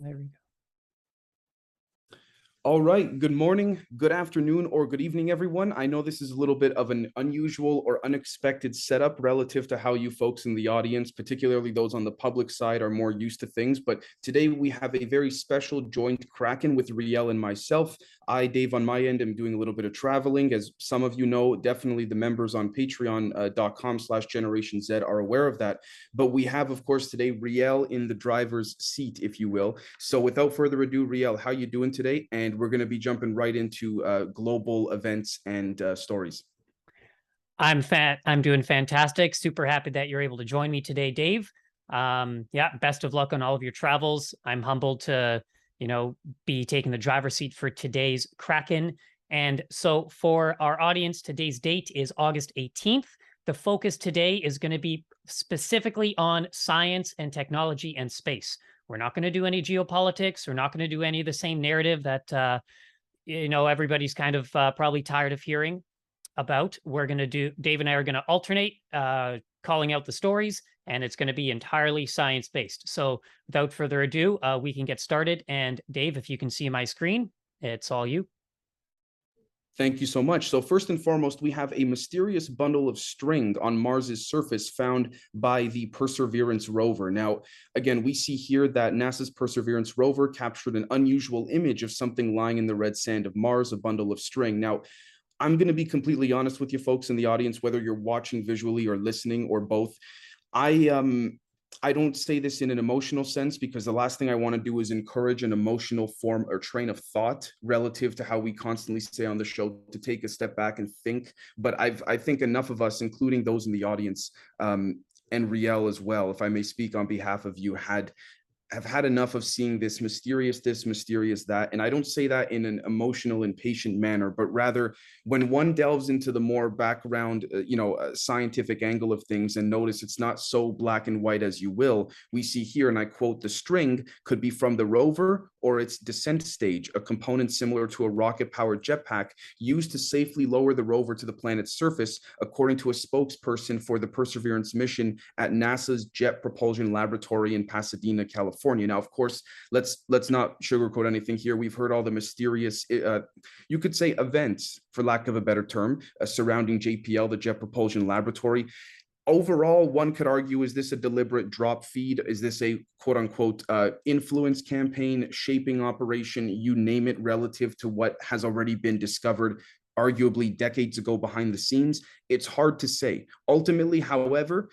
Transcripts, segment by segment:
There we go. All right. Good morning, good afternoon, or good evening, everyone. I know this is a little bit of an unusual or unexpected setup relative to how you folks in the audience, particularly those on the public side, are more used to things. But today we have a very special joint Kraken with Riel and myself. I, Dave, on my end, am doing a little bit of traveling. As some of you know, definitely the members on patreon.com uh, slash generation Z are aware of that. But we have, of course, today Riel in the driver's seat, if you will. So without further ado, Riel, how you doing today? And we're going to be jumping right into uh, global events and uh, stories. I'm fat. I'm doing fantastic. Super happy that you're able to join me today, Dave. Um, yeah, best of luck on all of your travels. I'm humbled to you know, be taking the driver's seat for today's Kraken. And so for our audience, today's date is August 18th. The focus today is going to be specifically on science and technology and space. We're not going to do any geopolitics. We're not going to do any of the same narrative that, uh, you know, everybody's kind of uh, probably tired of hearing about. We're going to do, Dave and I are going to alternate uh, calling out the stories and it's going to be entirely science based. So without further ado, uh, we can get started. And Dave, if you can see my screen, it's all you. Thank you so much. So first and foremost, we have a mysterious bundle of string on Mars's surface found by the Perseverance rover. Now, again, we see here that NASA's Perseverance rover captured an unusual image of something lying in the red sand of Mars, a bundle of string. Now, I'm going to be completely honest with you folks in the audience, whether you're watching visually or listening or both. I um I don't say this in an emotional sense because the last thing I want to do is encourage an emotional form or train of thought relative to how we constantly say on the show to take a step back and think. But I've I think enough of us, including those in the audience, um, and Riel as well, if I may speak on behalf of you, had have had enough of seeing this mysterious this mysterious that and i don't say that in an emotional impatient manner but rather when one delves into the more background uh, you know uh, scientific angle of things and notice it's not so black and white as you will we see here and i quote the string could be from the rover or its descent stage a component similar to a rocket powered jetpack used to safely lower the rover to the planet's surface according to a spokesperson for the perseverance mission at nasa's jet propulsion laboratory in pasadena california. Now, of course, let's let's not sugarcoat anything here. We've heard all the mysterious, uh, you could say, events, for lack of a better term, uh, surrounding JPL, the Jet Propulsion Laboratory. Overall, one could argue: is this a deliberate drop feed? Is this a quote unquote uh, influence campaign, shaping operation? You name it, relative to what has already been discovered arguably decades ago behind the scenes? It's hard to say. Ultimately, however,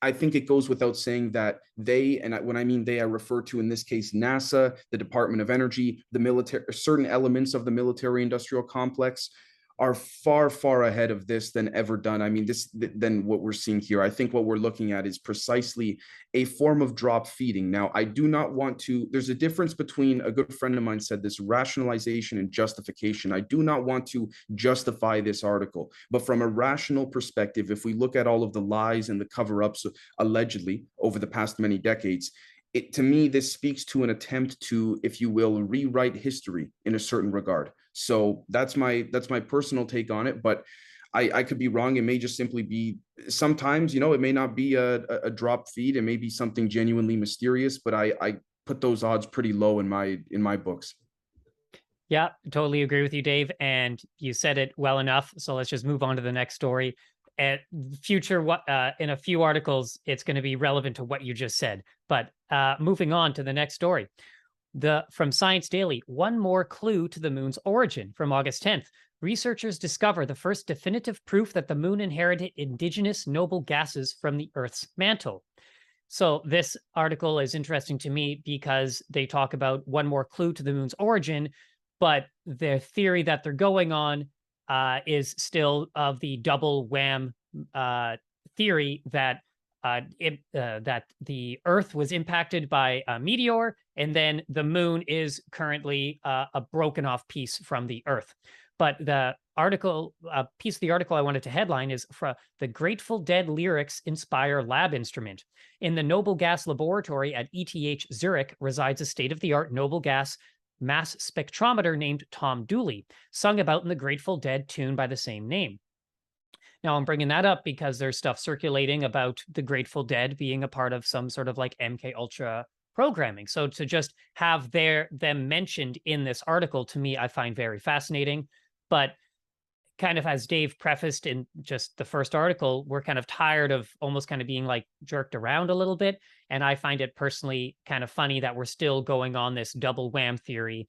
I think it goes without saying that they, and when I mean they, I refer to in this case NASA, the Department of Energy, the military, certain elements of the military industrial complex are far far ahead of this than ever done. I mean this than what we're seeing here. I think what we're looking at is precisely a form of drop feeding. Now i do not want to there's a difference between a good friend of mine said this rationalization and justification. I do not want to justify this article but from a rational perspective if we look at all of the lies and the cover-ups allegedly over the past many decades it to me this speaks to an attempt to if you will rewrite history in a certain regard. So that's my that's my personal take on it but i i could be wrong. It may just simply be sometimes you know it may not be a, a drop feed. It may be something genuinely mysterious but i i put those odds pretty low in my in my books. Yeah totally agree with you dave and you said it well enough so let's just move on to the next story at future what uh, in a few articles it's going to be relevant to what you just said. But uh, moving on to the next story. The from science daily one more clue to the moon's origin from august 10th researchers discover the first definitive proof that the moon inherited indigenous noble gases from the earth's mantle. So this article is interesting to me because they talk about one more clue to the moon's origin but the theory that they're going on uh, is still of the double wham uh, theory that uh, it, uh, that the Earth was impacted by a meteor, and then the Moon is currently uh, a broken off piece from the Earth. But the article, a piece of the article I wanted to headline is from the Grateful Dead lyrics inspire lab instrument. In the Noble Gas Laboratory at ETH Zurich resides a state of the art noble gas mass spectrometer named Tom Dooley, sung about in the Grateful Dead tune by the same name. Now, I'm bringing that up because there's stuff circulating about the Grateful Dead being a part of some sort of like MK Ultra programming. So to just have their them mentioned in this article to me, I find very fascinating. But kind of as Dave prefaced in just the first article, we're kind of tired of almost kind of being like jerked around a little bit. And I find it personally kind of funny that we're still going on this double wham theory.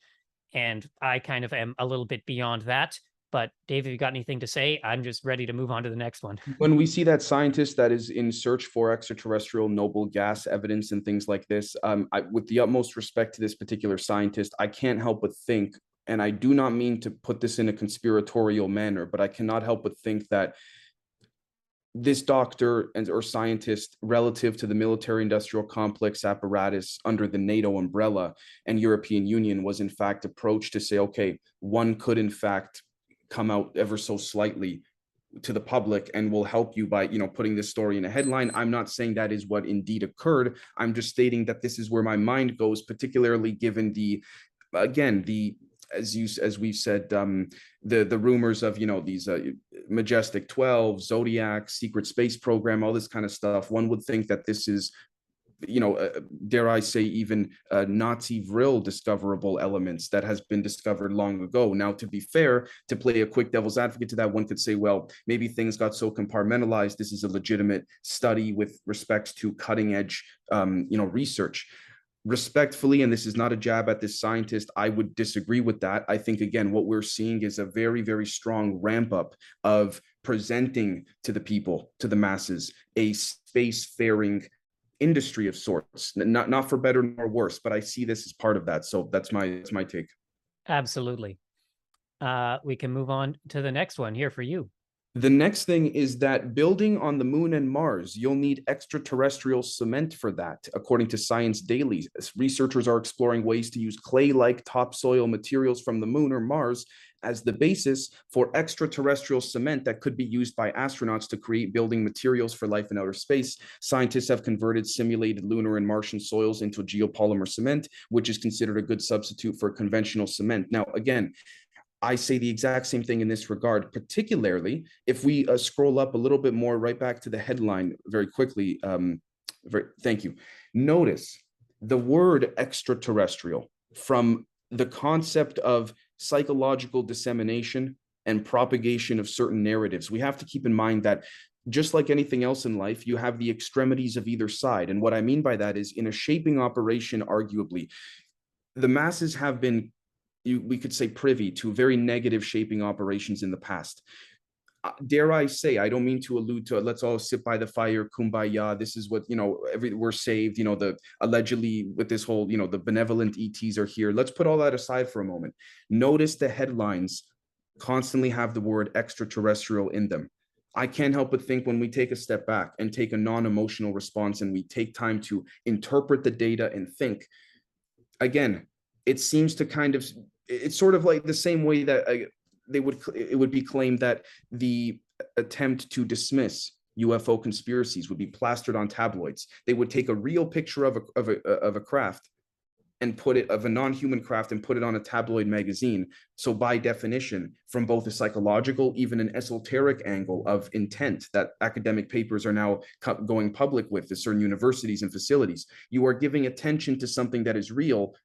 And I kind of am a little bit beyond that. But Dave, if you got anything to say, I'm just ready to move on to the next one. when we see that scientist that is in search for extraterrestrial noble gas evidence and things like this, um, I, with the utmost respect to this particular scientist, I can't help but think and I do not mean to put this in a conspiratorial manner, but I cannot help but think that this doctor and or scientist relative to the military industrial complex apparatus under the NATO umbrella and European Union was in fact approached to say, okay, one could in fact come out ever so slightly to the public and will help you by you know putting this story in a headline. I'm not saying that is what indeed occurred. I'm just stating that this is where my mind goes particularly given the again the as you as we've said um the the rumors of you know these uh, majestic 12 zodiac secret space program all this kind of stuff one would think that this is you know uh, dare i say even uh, nazi vril discoverable elements that has been discovered long ago. Now to be fair to play a quick devil's advocate to that one could say well maybe things got so compartmentalized this is a legitimate study with respect to cutting edge um, you know research respectfully, and this is not a jab at this scientist, I would disagree with that. I think, again, what we're seeing is a very, very strong ramp up of presenting to the people, to the masses, a spacefaring industry of sorts. Not not for better nor worse but i see this as part of that. So that's my that's my take. Absolutely. Uh we can move on to the next one here for you the next thing is that building on the moon and Mars, you'll need extraterrestrial cement for that. According to Science Daily, researchers are exploring ways to use clay like topsoil materials from the moon or Mars as the basis for extraterrestrial cement that could be used by astronauts to create building materials for life in outer space. Scientists have converted simulated lunar and Martian soils into geopolymer cement, which is considered a good substitute for conventional cement. Now, again, I say the exact same thing in this regard, particularly if we uh, scroll up a little bit more right back to the headline very quickly. Um, very, thank you. Notice the word extraterrestrial from the concept of psychological dissemination and propagation of certain narratives. We have to keep in mind that just like anything else in life, you have the extremities of either side. And what I mean by that is in a shaping operation, arguably, the masses have been you, we could say privy to very negative shaping operations in the past. Uh, dare I say, I don't mean to allude to let's all sit by the fire, kumbaya. This is what you know. Every we're saved. You know the allegedly with this whole you know the benevolent ETs are here. Let's put all that aside for a moment. Notice the headlines constantly have the word extraterrestrial in them. I can't help but think when we take a step back and take a non-emotional response and we take time to interpret the data and think. Again, it seems to kind of it's sort of like the same way that uh, they would it would be claimed that the attempt to dismiss UFO conspiracies would be plastered on tabloids. They would take a real picture of a of a of a craft and put it of a non-human craft and put it on a tabloid magazine. So by definition, from both a psychological, even an esoteric angle of intent that academic papers are now going public with at certain universities and facilities, you are giving attention to something that is real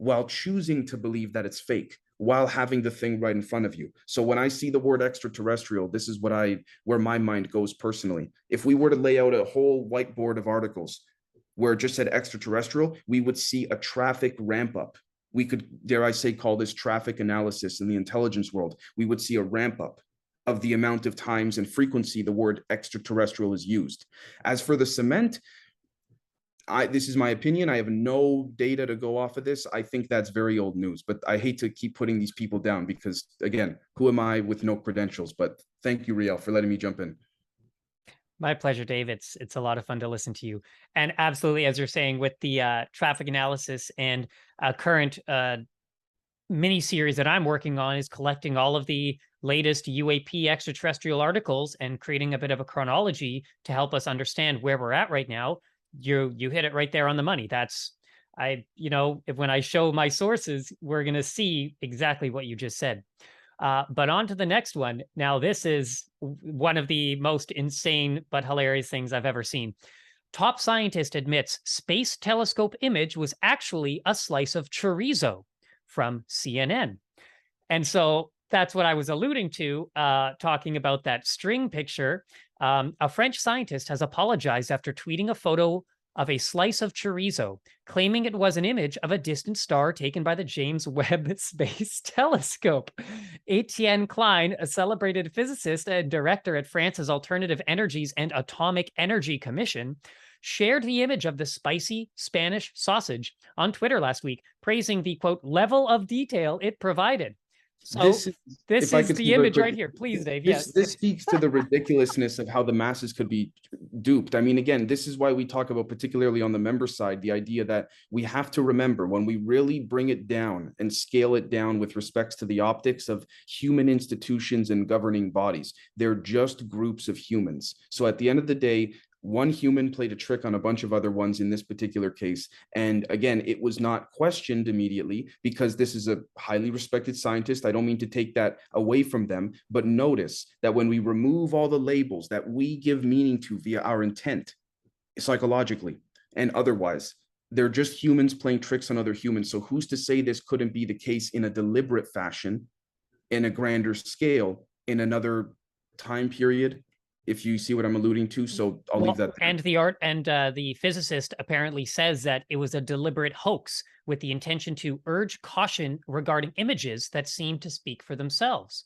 while choosing to believe that it's fake while having the thing right in front of you. So when I see the word extraterrestrial, this is what I where my mind goes personally. If we were to lay out a whole whiteboard of articles where it just said extraterrestrial, we would see a traffic ramp up. We could, dare I say, call this traffic analysis in the intelligence world. We would see a ramp up of the amount of times and frequency the word extraterrestrial is used. As for the cement, I this is my opinion. I have no data to go off of this. I think that's very old news, but I hate to keep putting these people down because again, who am I with no credentials? But thank you, Riel, for letting me jump in. My pleasure, Dave. It's it's a lot of fun to listen to you. And absolutely, as you're saying, with the uh, traffic analysis and uh, current uh, mini series that I'm working on is collecting all of the latest UAP extraterrestrial articles and creating a bit of a chronology to help us understand where we're at right now you you hit it right there on the money. That's I you know if when I show my sources, we're gonna see exactly what you just said. Uh, but on to the next one. Now, this is one of the most insane but hilarious things I've ever seen. Top scientist admits space telescope image was actually a slice of chorizo from CNN. And so that's what I was alluding to, uh, talking about that string picture. Um, a French scientist has apologized after tweeting a photo of a slice of chorizo, claiming it was an image of a distant star taken by the James Webb Space Telescope. Etienne Klein, a celebrated physicist and director at France's Alternative Energies and Atomic Energy Commission, shared the image of the spicy Spanish sausage on Twitter last week, praising the quote level of detail it provided. So this is, this is the image right here. Please, Dave. This, yes. this speaks to the ridiculousness of how the masses could be duped. I mean, again, this is why we talk about, particularly on the member side, the idea that we have to remember when we really bring it down and scale it down with respects to the optics of human institutions and governing bodies. They're just groups of humans. So at the end of the day, one human played a trick on a bunch of other ones in this particular case. And again, it was not questioned immediately because this is a highly respected scientist. I don't mean to take that away from them, but notice that when we remove all the labels that we give meaning to via our intent, psychologically and otherwise, they're just humans playing tricks on other humans. So who's to say this couldn't be the case in a deliberate fashion, in a grander scale, in another time period if you see what I'm alluding to. So I'll well, leave that. There. And the art and uh, the physicist apparently says that it was a deliberate hoax with the intention to urge caution regarding images that seem to speak for themselves,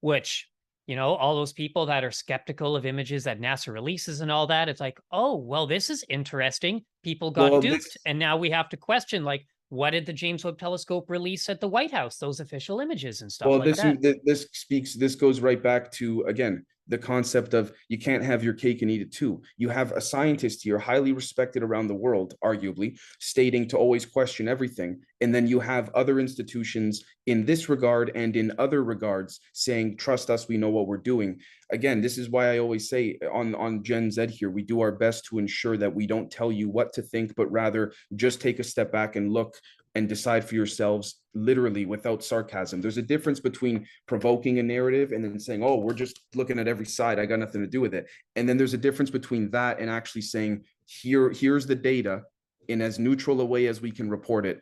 which you know all those people that are skeptical of images that NASA releases and all that. It's like, oh well, this is interesting. People got well, duped, this... and now we have to question like. What did the James Webb Telescope release at the White House? Those official images and stuff. Well, like this this speaks. This goes right back to again the concept of you can't have your cake and eat it too. You have a scientist here, highly respected around the world, arguably, stating to always question everything. And then you have other institutions in this regard and in other regards saying, trust us, we know what we're doing. Again, this is why I always say on, on Gen Z here, we do our best to ensure that we don't tell you what to think, but rather just take a step back and look and decide for yourselves literally without sarcasm. There's a difference between provoking a narrative and then saying, oh, we're just looking at every side. I got nothing to do with it. And then there's a difference between that and actually saying, here, here's the data in as neutral a way as we can report it.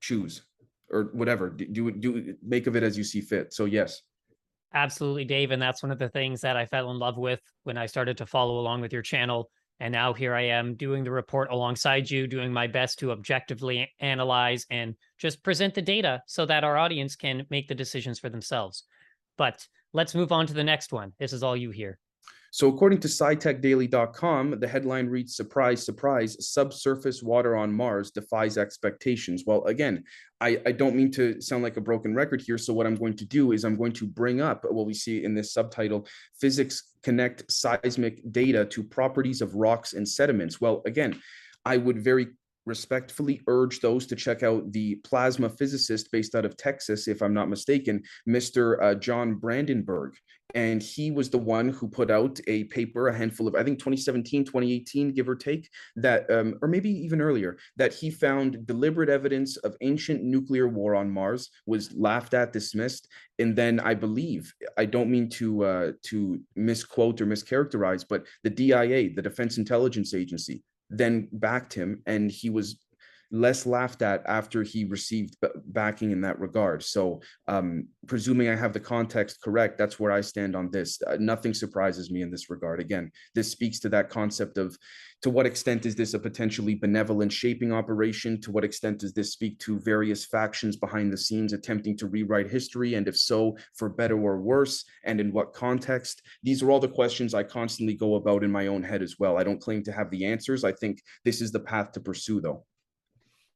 Choose or whatever. Do do make of it as you see fit. So yes. Absolutely, Dave. And that's one of the things that I fell in love with when I started to follow along with your channel and now here I am doing the report alongside you, doing my best to objectively analyze and just present the data so that our audience can make the decisions for themselves. But let's move on to the next one. This is all you here. So according to scitechdaily.com, the headline reads, surprise, surprise, subsurface water on Mars defies expectations. Well, again, I, I don't mean to sound like a broken record here. So what I'm going to do is I'm going to bring up what we see in this subtitle, physics connect seismic data to properties of rocks and sediments. Well, again, I would very respectfully urge those to check out the plasma physicist based out of Texas, if I'm not mistaken, Mr. Uh, John Brandenburg. And he was the one who put out a paper, a handful of, I think 2017, 2018, give or take, that, um, or maybe even earlier, that he found deliberate evidence of ancient nuclear war on Mars, was laughed at, dismissed. And then I believe, I don't mean to uh, to misquote or mischaracterize, but the DIA, the Defense Intelligence Agency, then backed him and he was less laughed at after he received backing in that regard. So, um, presuming I have the context correct, that's where I stand on this. Uh, nothing surprises me in this regard. Again, this speaks to that concept of to what extent is this a potentially benevolent shaping operation? To what extent does this speak to various factions behind the scenes attempting to rewrite history? And if so, for better or worse? And in what context? These are all the questions I constantly go about in my own head as well. I don't claim to have the answers. I think this is the path to pursue, though.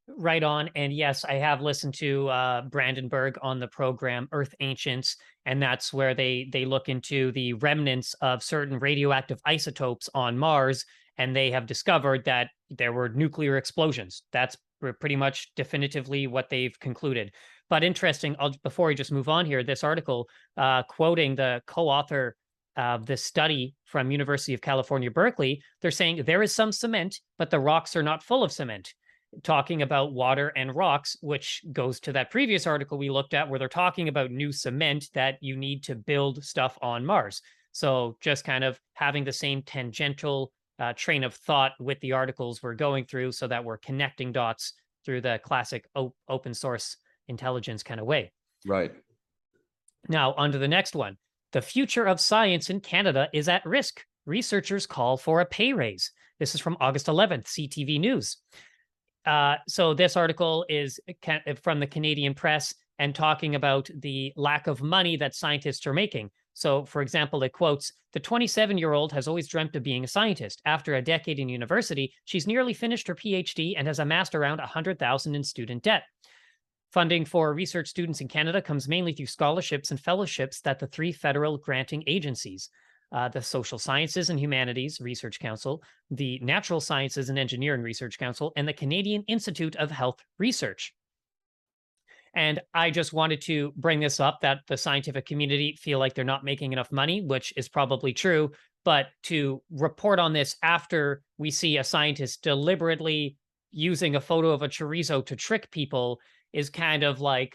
Right on. And yes, I have listened to uh, Brandenburg on the program Earth Ancients, and that's where they they look into the remnants of certain radioactive isotopes on Mars, and they have discovered that there were nuclear explosions. That's pretty much definitively what they've concluded. But interesting. I'll, before we just move on here, this article uh, quoting the co-author of this study from University of California, Berkeley, they're saying there is some cement, but the rocks are not full of cement talking about water and rocks, which goes to that previous article we looked at where they're talking about new cement that you need to build stuff on Mars. So just kind of having the same tangential uh, train of thought with the articles we're going through so that we're connecting dots through the classic op- open source intelligence kind of way. Right. Now, on to the next one. The future of science in Canada is at risk. Researchers call for a pay raise. This is from August 11th, CTV News. Uh, so, this article is from the Canadian press and talking about the lack of money that scientists are making. So, for example, it quotes The 27 year old has always dreamt of being a scientist. After a decade in university, she's nearly finished her PhD and has amassed around 100,000 in student debt. Funding for research students in Canada comes mainly through scholarships and fellowships that the three federal granting agencies uh, the Social Sciences and Humanities Research Council, the Natural Sciences and Engineering Research Council, and the Canadian Institute of Health Research. And I just wanted to bring this up that the scientific community feel like they're not making enough money, which is probably true. But to report on this after we see a scientist deliberately using a photo of a chorizo to trick people is kind of like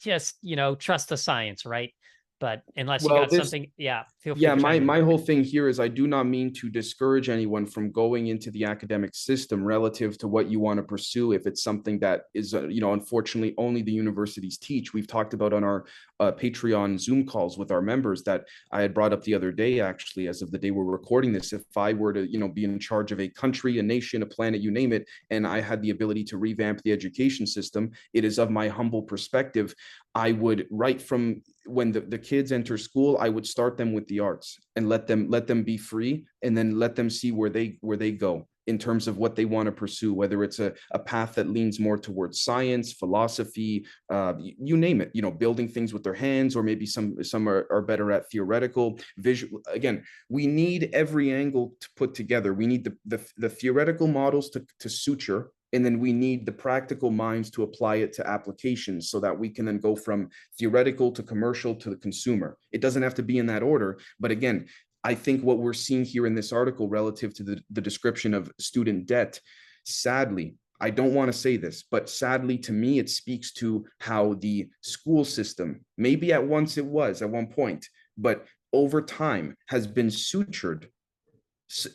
just, you know, trust the science, right? But unless well, you got this, something yeah feel free to. yeah my my whole thing here is i do not mean to discourage anyone from going into the academic system relative to what you want to pursue if it's something that is uh, you know unfortunately only the universities teach we've talked about on our uh, patreon zoom calls with our members that i had brought up the other day actually as of the day we're recording this if i were to you know be in charge of a country a nation a planet you name it and i had the ability to revamp the education system it is of my humble perspective I would right from when the, the kids enter school, I would start them with the arts and let them let them be free and then let them see where they where they go in terms of what they want to pursue, whether it's a, a path that leans more towards science, philosophy, uh, you name it, you know, building things with their hands, or maybe some some are, are better at theoretical visual. Again, we need every angle to put together. We need the the, the theoretical models to, to suture and then we need the practical minds to apply it to applications so that we can then go from theoretical to commercial to the consumer. It doesn't have to be in that order but again i think what we're seeing here in this article relative to the, the description of student debt sadly i don't want to say this but sadly to me it speaks to how the school system maybe at once it was at one point but over time has been sutured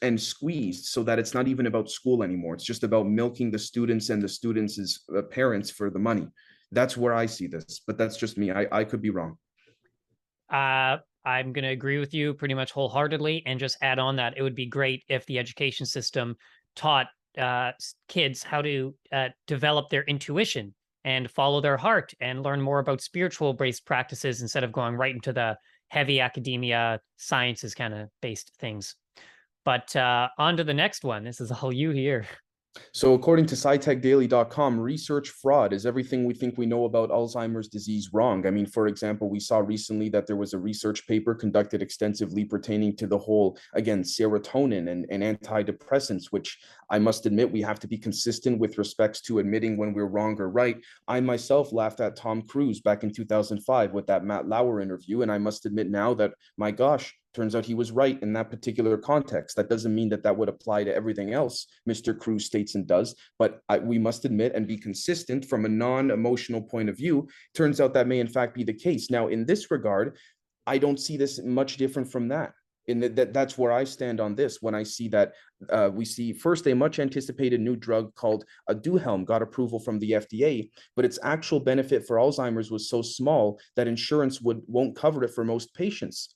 and squeezed so that it's not even about school anymore. It's just about milking the students and the students' uh, parents for the money. That's where I see this, but that's just me. I, I could be wrong. Uh, I'm going to agree with you pretty much wholeheartedly and just add on that it would be great if the education system taught uh, kids how to uh, develop their intuition and follow their heart and learn more about spiritual based practices instead of going right into the heavy academia sciences kind of based things. But uh, on to the next one. This is all you here. So, according to SciTechDaily.com, research fraud is everything we think we know about Alzheimer's disease wrong. I mean, for example, we saw recently that there was a research paper conducted extensively pertaining to the whole, again, serotonin and, and antidepressants, which I must admit we have to be consistent with respects to admitting when we're wrong or right. I myself laughed at Tom Cruise back in 2005 with that Matt Lauer interview. And I must admit now that, my gosh, Turns out he was right in that particular context. That doesn't mean that that would apply to everything else Mr. Cruise states and does, but I, we must admit and be consistent from a non emotional point of view. Turns out that may in fact be the case. Now, in this regard, I don't see this much different from that. In that, that's where I stand on this. When I see that uh, we see first a much anticipated new drug called Aduhelm got approval from the FDA, but its actual benefit for Alzheimer's was so small that insurance would won't cover it for most patients.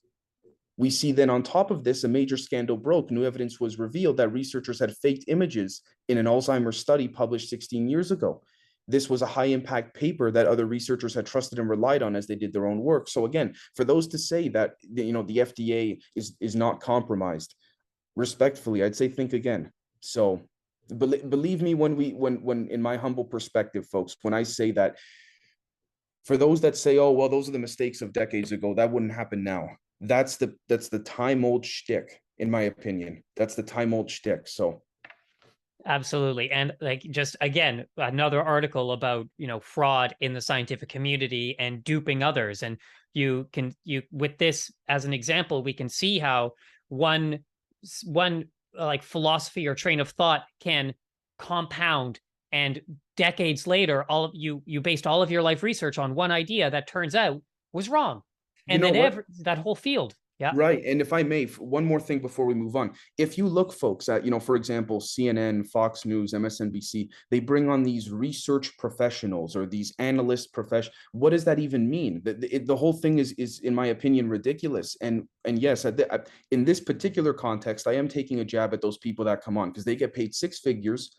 We see then on top of this, a major scandal broke. New evidence was revealed that researchers had faked images in an Alzheimer's study published 16 years ago. This was a high impact paper that other researchers had trusted and relied on as they did their own work. So again, for those to say that you know the FDA is is not compromised, respectfully, I'd say think again. So believe me when we when when in my humble perspective, folks, when I say that for those that say, oh well, those are the mistakes of decades ago, that wouldn't happen now that's the that's the time old shtick, in my opinion. That's the time old shtick. So absolutely and like just again another article about you know fraud in the scientific community and duping others and you can you with this as an example we can see how one one like philosophy or train of thought can compound and decades later all of you you based all of your life research on one idea that turns out was wrong and you know then every, that whole field Yeah. Right. And if I may, one more thing before we move on. If you look, folks, at, you know, for example, CNN, Fox News, MSNBC, they bring on these research professionals or these analyst profession. What does that even mean? The, the, the whole thing is, is, in my opinion, ridiculous. And and yes, at the, I- in this particular context, I am taking a jab at those people that come on because they get paid six figures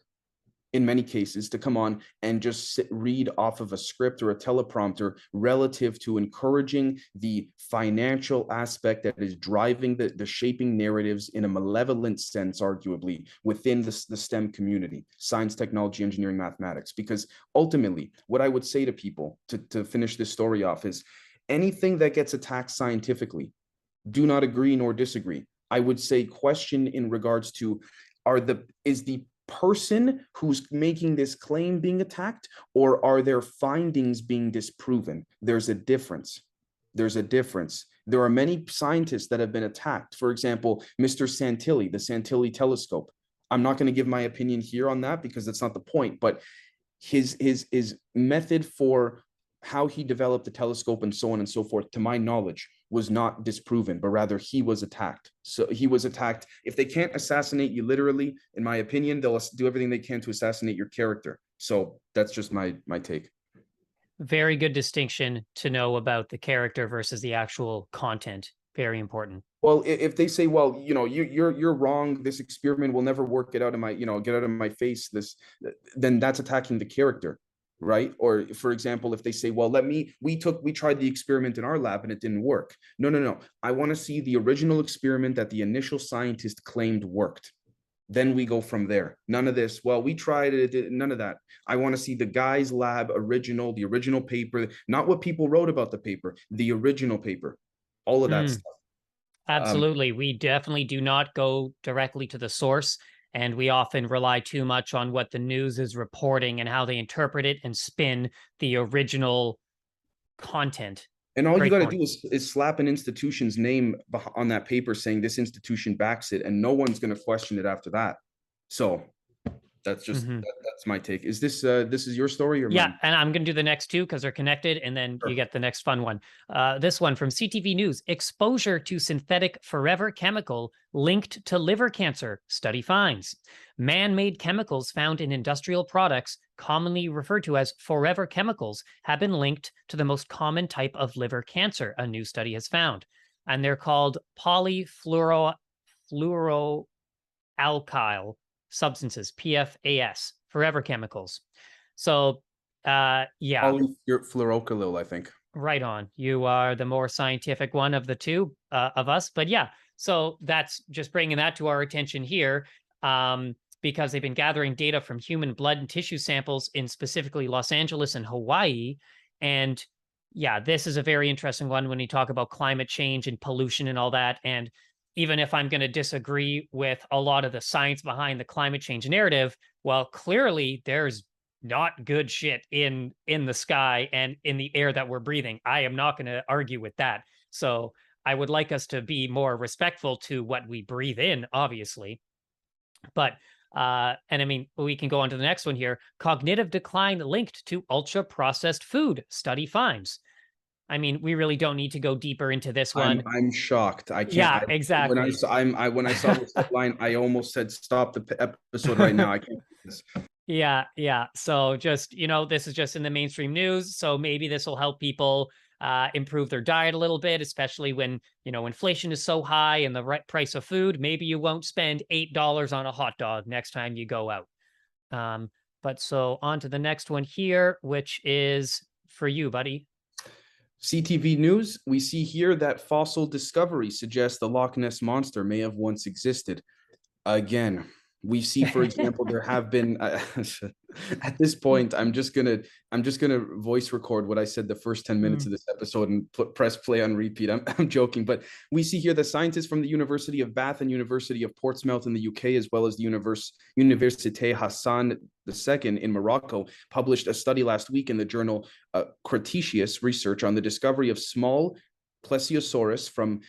in many cases to come on and just sit, read off of a script or a teleprompter relative to encouraging the financial aspect that is driving the, the shaping narratives in a malevolent sense arguably within the, the stem community science technology engineering mathematics. Because ultimately what i would say to people to, to finish this story off is anything that gets attacked scientifically do not agree nor disagree. I would say question in regards to are the is the person who's making this claim being attacked or are their findings being disproven? There's a difference. There's a difference. There are many scientists that have been attacked. For example mr santilli the santilli telescope. I'm not going to give my opinion here on that because that's not the point but his his his method for how he developed the telescope and so on and so forth to my knowledge was not disproven, but rather he was attacked. So he was attacked. If they can't assassinate you literally, in my opinion, they'll do everything they can to assassinate your character. So that's just my my take. Very good distinction to know about the character versus the actual content. Very important. Well, if they say, well, you know, you, you're you're wrong. This experiment will never work. Get out of my, you know, get out of my face. This, then that's attacking the character right? Or for example if they say well let me we took we tried the experiment in our lab and it didn't work. No no no. I want to see the original experiment that the initial scientist claimed worked. Then we go from there. None of this well we tried it none of that. I want to see the guy's lab original the original paper not what people wrote about the paper the original paper. All of that mm. stuff. Um, absolutely. Um, we definitely do not go directly to the source and we often rely too much on what the news is reporting and how they interpret it and spin the original content. And all Great you got to do is, is slap an institution's name on that paper saying this institution backs it, and no one's going to question it after that. So that's just mm-hmm. that, that's my take. Is this uh this is your story or yeah? Mine? And I'm gonna do the next two because they're connected, and then sure. you get the next fun one. Uh, this one from CTV News: Exposure to synthetic forever chemical linked to liver cancer. Study finds man-made chemicals found in industrial products, commonly referred to as forever chemicals, have been linked to the most common type of liver cancer. A new study has found, and they're called polyfluoro fluoroalkyl substances, PFAS, forever chemicals. So, uh, yeah. Polyfluoroalkyl, I think. Right on. You are the more scientific one of the two uh, of us, but yeah. So that's just bringing that to our attention here, um, because they've been gathering data from human blood and tissue samples in specifically Los Angeles and Hawaii, and yeah, this is a very interesting one when you talk about climate change and pollution and all that, and even if I'm going to disagree with a lot of the science behind the climate change narrative, well, clearly there's not good shit in in the sky and in the air that we're breathing. I am not going to argue with that. So I would like us to be more respectful to what we breathe in, obviously. But uh, and I mean, we can go on to the next one here. Cognitive decline linked to ultra processed food study finds. I mean, we really don't need to go deeper into this one. I'm, I'm shocked. I can't. Yeah, I, exactly. When I saw, I'm, I when I saw this line, I almost said, "Stop the episode right now." I can't. Yeah, yeah. So just you know, this is just in the mainstream news. So maybe this will help people uh, improve their diet a little bit, especially when you know inflation is so high and the right price of food. Maybe you won't spend eight dollars on a hot dog next time you go out. Um, but so on to the next one here, which is for you, buddy. CTV News, we see here that fossil discovery suggests the Loch Ness Monster may have once existed. Again, we see for example there have been uh, at this point i'm just gonna i'm just gonna voice record what i said the first 10 minutes mm. of this episode and put, press play on repeat I'm, I'm joking but we see here the scientists from the university of bath and university of portsmouth in the uk as well as the universe université hassan ii in morocco published a study last week in the journal uh, cretaceous research on the discovery of small plesiosaurus from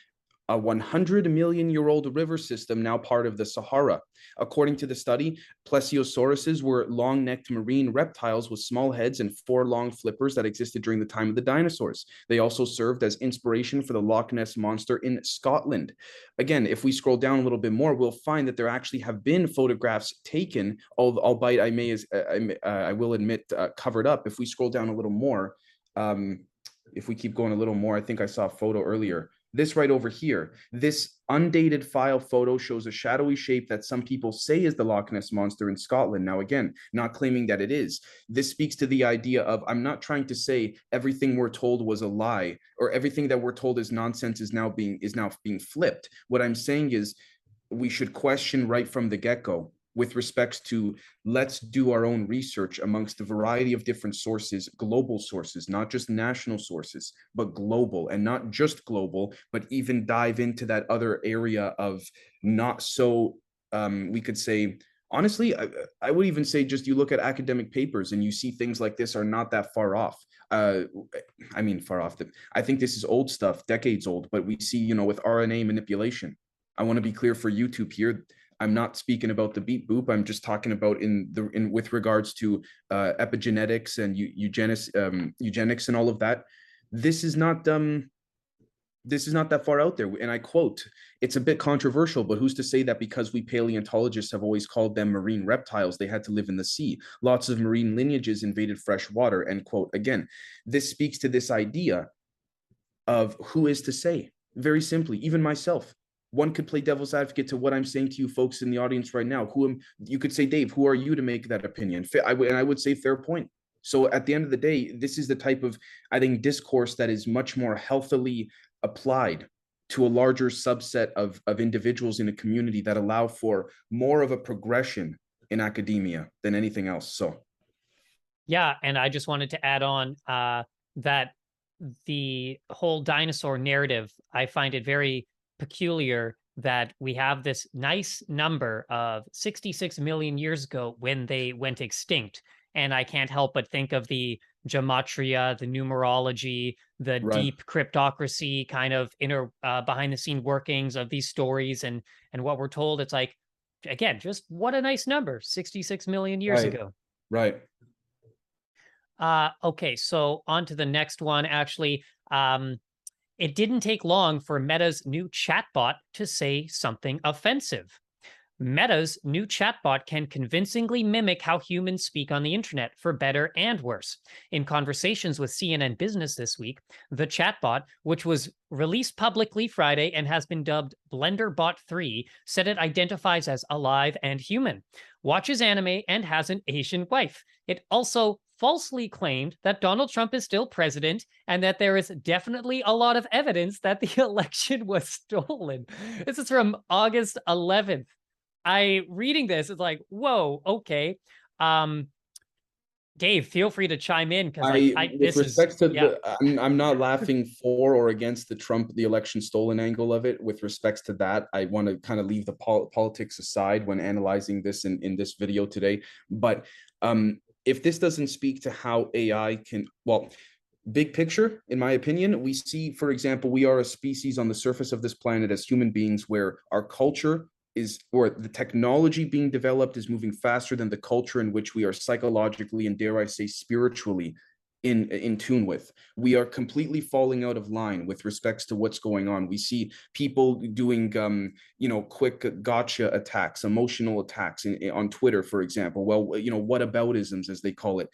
a 100 million year old river system now part of the Sahara. According to the study, plesiosauruses were long necked marine reptiles with small heads and four long flippers that existed during the time of the dinosaurs. They also served as inspiration for the Loch Ness monster in Scotland. Again, if we scroll down a little bit more, we'll find that there actually have been photographs taken, albeit I may, as I, uh, I will admit, uh, covered up. If we scroll down a little more, um, if we keep going a little more, I think I saw a photo earlier this right over here, this undated file photo shows a shadowy shape that some people say is the Loch Ness Monster in Scotland. Now, again, not claiming that it is. This speaks to the idea of I'm not trying to say everything we're told was a lie or everything that we're told is nonsense is now being is now being flipped. What I'm saying is we should question right from the get-go with respects to let's do our own research amongst a variety of different sources, global sources, not just national sources, but global, and not just global, but even dive into that other area of not so, um, we could say, honestly, I, I, would even say just you look at academic papers and you see things like this are not that far off. Uh, I mean, far off. The, I think this is old stuff, decades old, but we see, you know, with RNA manipulation. I want to be clear for YouTube here I'm not speaking about the beep boop. I'm just talking about in the in with regards to uh, epigenetics and eugenics, um, eugenics and all of that. This is not um, this is not that far out there. And I quote, it's a bit controversial, but who's to say that because we paleontologists have always called them marine reptiles, they had to live in the sea? Lots of marine lineages invaded fresh water. End quote. Again, this speaks to this idea of who is to say. Very simply, even myself, one could play devil's advocate to what I'm saying to you folks in the audience right now. Who am you could say, Dave, who are you to make that opinion? I, and I would say fair point. So at the end of the day, this is the type of, I think, discourse that is much more healthily applied to a larger subset of, of individuals in a community that allow for more of a progression in academia than anything else. So yeah, and I just wanted to add on uh, that the whole dinosaur narrative, I find it very peculiar that we have this nice number of 66 million years ago when they went extinct. And I can't help but think of the gematria, the numerology, the right. deep cryptocracy kind of inner uh, behind the scene workings of these stories and and what we're told. It's like, again, just what a nice number, 66 million years right. ago. Right. Uh, okay, so on to the next one. Actually, um, it didn't take long for Meta's new chatbot to say something offensive. Meta's new chatbot can convincingly mimic how humans speak on the internet, for better and worse. In conversations with CNN Business this week, the chatbot, which was released publicly Friday and has been dubbed BlenderBot 3, said it identifies as alive and human, watches anime, and has an Asian wife. It also falsely claimed that Donald Trump is still president and that there is definitely a lot of evidence that the election was stolen. This is from August 11th. I reading this is like, whoa, okay. Um, Dave, feel free to chime in because I, I, with respect is, to yeah. the, I'm, I'm not laughing for or against the Trump, the election stolen angle of it. With respects to that, I want to kind of leave the pol- politics aside when analyzing this in, in this video today. But um, if this doesn't speak to how AI can, well, big picture, in my opinion, we see, for example, we are a species on the surface of this planet as human beings where our culture is, or the technology being developed is moving faster than the culture in which we are psychologically and dare I say spiritually in in tune with. We are completely falling out of line with respects to what's going on. We see people doing um you know quick gotcha attacks emotional attacks in, in, on twitter for example. Well you know what aboutisms as they call it.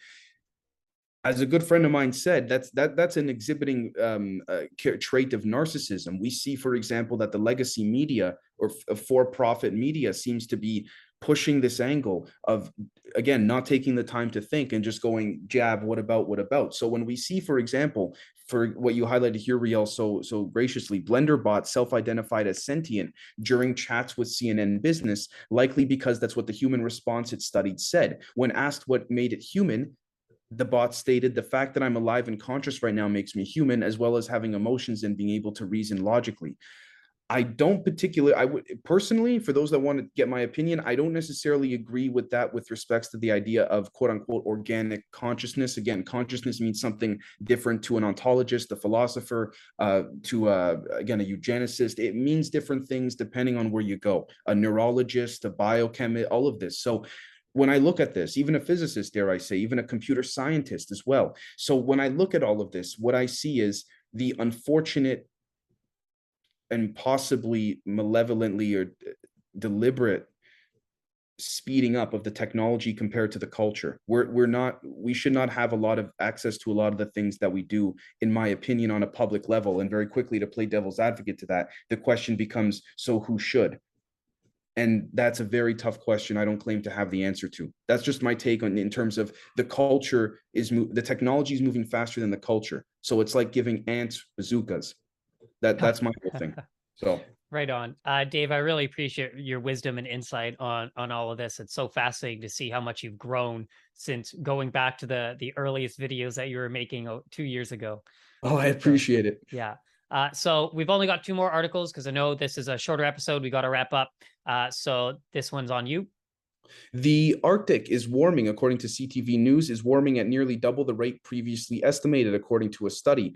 As a good friend of mine said that's that that's an exhibiting um, uh, trait of narcissism. We see for example that the legacy media or f- for-profit media seems to be pushing this angle of again not taking the time to think and just going jab what about what about? So when we see for example for what you highlighted here riel so so graciously blenderbot self-identified as sentient during chats with cnn business likely because that's what the human response it studied said. When asked what made it human the bot stated the fact that i'm alive and conscious right now makes me human as well as having emotions and being able to reason logically I don't particularly, I would personally, for those that want to get my opinion, I don't necessarily agree with that with respects to the idea of quote unquote organic consciousness. Again, consciousness means something different to an ontologist, a philosopher, uh, to uh, again, a eugenicist. It means different things depending on where you go. A neurologist, a biochemist, all of this. So when I look at this, even a physicist, dare I say, even a computer scientist as well. So when I look at all of this, what I see is the unfortunate and possibly malevolently or uh, deliberate speeding up of the technology compared to the culture. We're we're not we should not have a lot of access to a lot of the things that we do in my opinion on a public level and very quickly to play devil's advocate to that the question becomes so who should? And that's a very tough question I don't claim to have the answer to. That's just my take on in terms of the culture is the technology is moving faster than the culture. So it's like giving ants bazookas that that's my whole thing. So right on, uh, Dave. I really appreciate your wisdom and insight on on all of this. It's so fascinating to see how much you've grown since going back to the the earliest videos that you were making two years ago. Oh, I appreciate it. Yeah. Uh, so we've only got two more articles because I know this is a shorter episode. We got to wrap up. Uh, so this one's on you. The Arctic is warming, according to CTV News, is warming at nearly double the rate previously estimated, according to a study.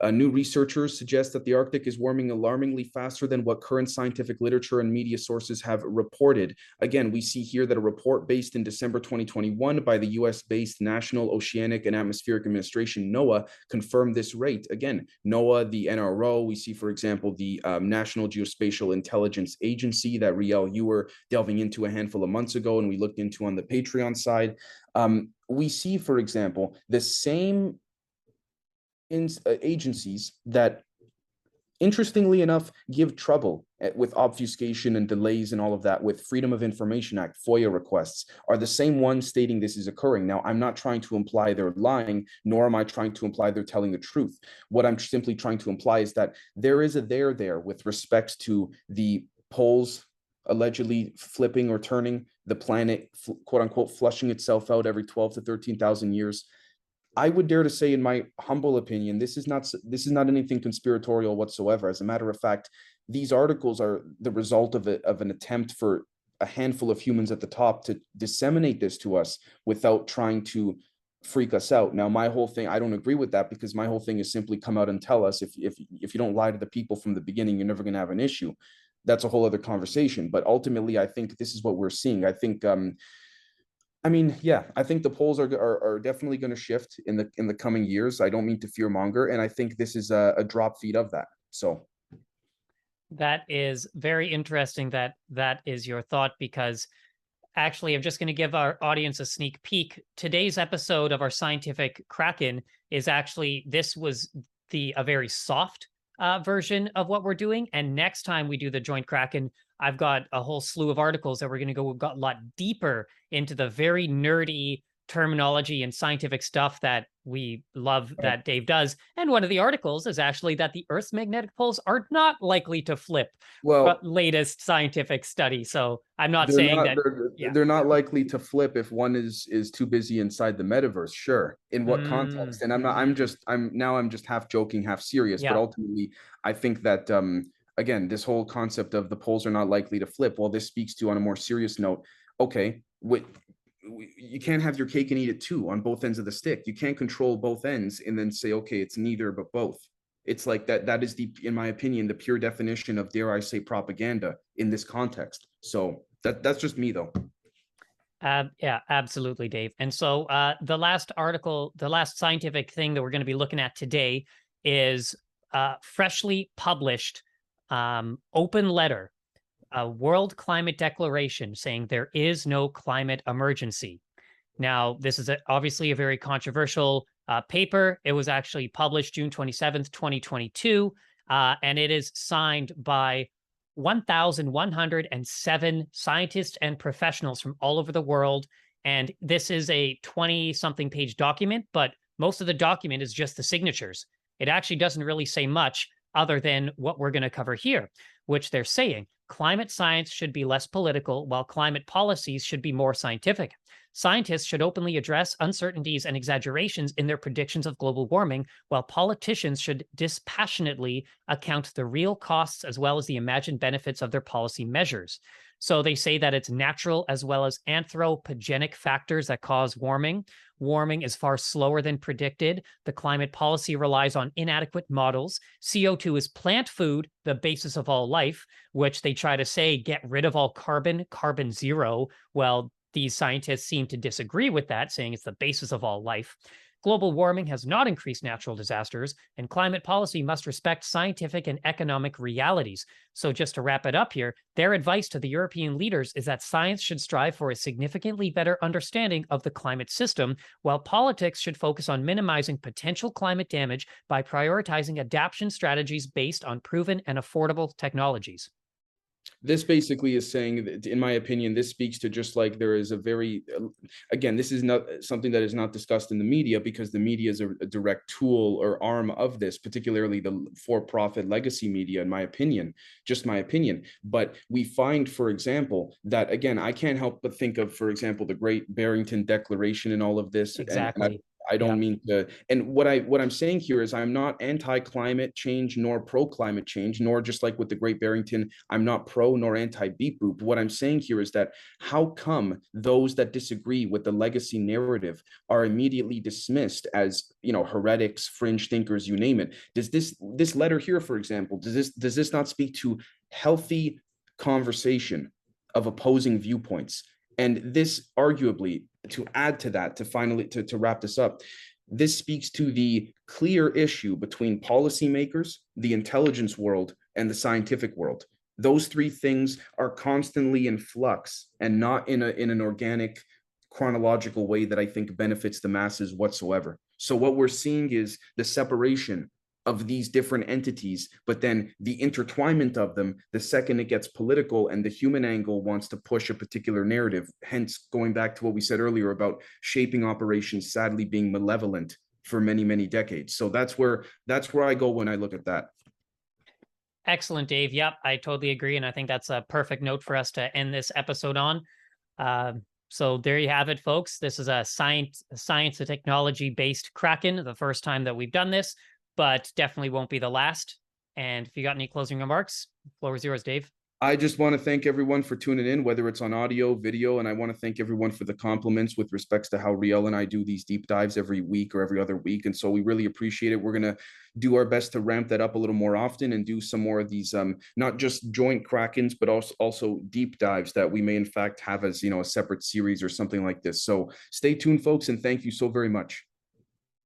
Uh, new researchers suggest that the Arctic is warming alarmingly faster than what current scientific literature and media sources have reported. Again, we see here that a report based in December 2021 by the US based National Oceanic and Atmospheric Administration, NOAA, confirmed this rate. Again, NOAA, the NRO, we see, for example, the um, National Geospatial Intelligence Agency that Riel, you were delving into a handful of months ago, and we looked into on the Patreon side. Um, we see, for example, the same in, uh, agencies that interestingly enough give trouble with obfuscation and delays and all of that with freedom of information act foia requests are the same ones stating this is occurring. Now i'm not trying to imply they're lying nor am i trying to imply they're telling the truth. What i'm simply trying to imply is that there is a there there with respect to the poles allegedly flipping or turning the planet quote unquote flushing itself out every 12 to 13,000 years I would dare to say, in my humble opinion, this is not this is not anything conspiratorial whatsoever. As a matter of fact, these articles are the result of it of an attempt for a handful of humans at the top to disseminate this to us without trying to freak us out. Now, my whole thing, I don't agree with that because my whole thing is simply come out and tell us if if if you don't lie to the people from the beginning, you're never going to have an issue. That's a whole other conversation. But ultimately, I think this is what we're seeing. I think um, I mean, yeah, I think the poles are are, are definitely going to shift in the in the coming years. I don't mean to fear monger, and I think this is a, a drop feed of that. So that is very interesting. That that is your thought because actually, I'm just going to give our audience a sneak peek. Today's episode of our scientific Kraken is actually this was the a very soft uh, version of what we're doing, and next time we do the joint Kraken, I've got a whole slew of articles that we're going to go a lot deeper into the very nerdy terminology and scientific stuff that we love that Dave does. And one of the articles is actually that the Earth's magnetic poles are not likely to flip. Well, latest scientific study. So I'm not saying not, that they're, yeah. they're, not likely to flip if one is is too busy inside the metaverse. Sure, in what mm. context? And I'm not. I'm just. I'm now. I'm just half joking, half serious. Yeah. But ultimately, I think that um again, this whole concept of the poles are not likely to flip. Well, this speaks to on a more serious note. Okay, what you can't have your cake and eat it too on both ends of the stick. You can't control both ends and then say, okay, it's neither but both. It's like that. That is the, in my opinion, the pure definition of dare I say propaganda in this context. So that that's just me though. Uh, yeah, absolutely, Dave. And so uh, the last article, the last scientific thing that we're going to be looking at today is uh, freshly published um, open letter, a World Climate Declaration saying there is no climate emergency. Now, this is a, obviously a very controversial uh, paper. It was actually published June 27th, 2022, uh, and it is signed by 1,107 scientists and professionals from all over the world. And this is a 20 something page document, but most of the document is just the signatures. It actually doesn't really say much other than what we're going to cover here, which they're saying climate science should be less political, while climate policies should be more scientific. Scientists should openly address uncertainties and exaggerations in their predictions of global warming, while politicians should dispassionately account the real costs as well as the imagined benefits of their policy measures. So they say that it's natural as well as anthropogenic factors that cause warming. Warming is far slower than predicted. The climate policy relies on inadequate models. CO2 is plant food, the basis of all life, which they try to say get rid of all carbon, carbon zero. Well, these scientists seem to disagree with that, saying it's the basis of all life. Global warming has not increased natural disasters, and climate policy must respect scientific and economic realities. So, just to wrap it up here, their advice to the European leaders is that science should strive for a significantly better understanding of the climate system, while politics should focus on minimizing potential climate damage by prioritizing adaptation strategies based on proven and affordable technologies this basically is saying that in my opinion this speaks to just like there is a very again this is not something that is not discussed in the media because the media is a, a direct tool or arm of this particularly the for-profit legacy media in my opinion just my opinion. But we find for example that again i can't help but think of for example the great barrington declaration and all of this exactly and, and I don't yeah. mean to. And what I what I'm saying here is I'm not anti climate change nor pro climate change, nor just like with the Great Barrington, I'm not pro nor anti beep boop. What I'm saying here is that how come those that disagree with the legacy narrative are immediately dismissed as you know heretics, fringe thinkers, you name it? Does this this letter here, for example, does this does this not speak to healthy conversation of opposing viewpoints? And this arguably to add to that, to finally to, to wrap this up, this speaks to the clear issue between policymakers, the intelligence world, and the scientific world. Those three things are constantly in flux and not in a in an organic chronological way that I think benefits the masses whatsoever. So what we're seeing is the separation of these different entities, but then the intertwinement of them, the second it gets political and the human angle wants to push a particular narrative, hence going back to what we said earlier about shaping operations sadly being malevolent for many, many decades. So that's where that's where I go when I look at that. Excellent, Dave. Yep, I totally agree. And I think that's a perfect note for us to end this episode on. Uh, so there you have it, folks. This is a science, science and technology based Kraken. The first time that we've done this but definitely won't be the last. And if you got any closing remarks, floor is yours, Dave. I just want to thank everyone for tuning in, whether it's on audio, video, and I want to thank everyone for the compliments with respects to how Riel and I do these deep dives every week or every other week. And so we really appreciate it. We're gonna do our best to ramp that up a little more often and do some more of these um not just joint krakens, but also also deep dives that we may in fact have as you know a separate series or something like this. So stay tuned, folks, and thank you so very much.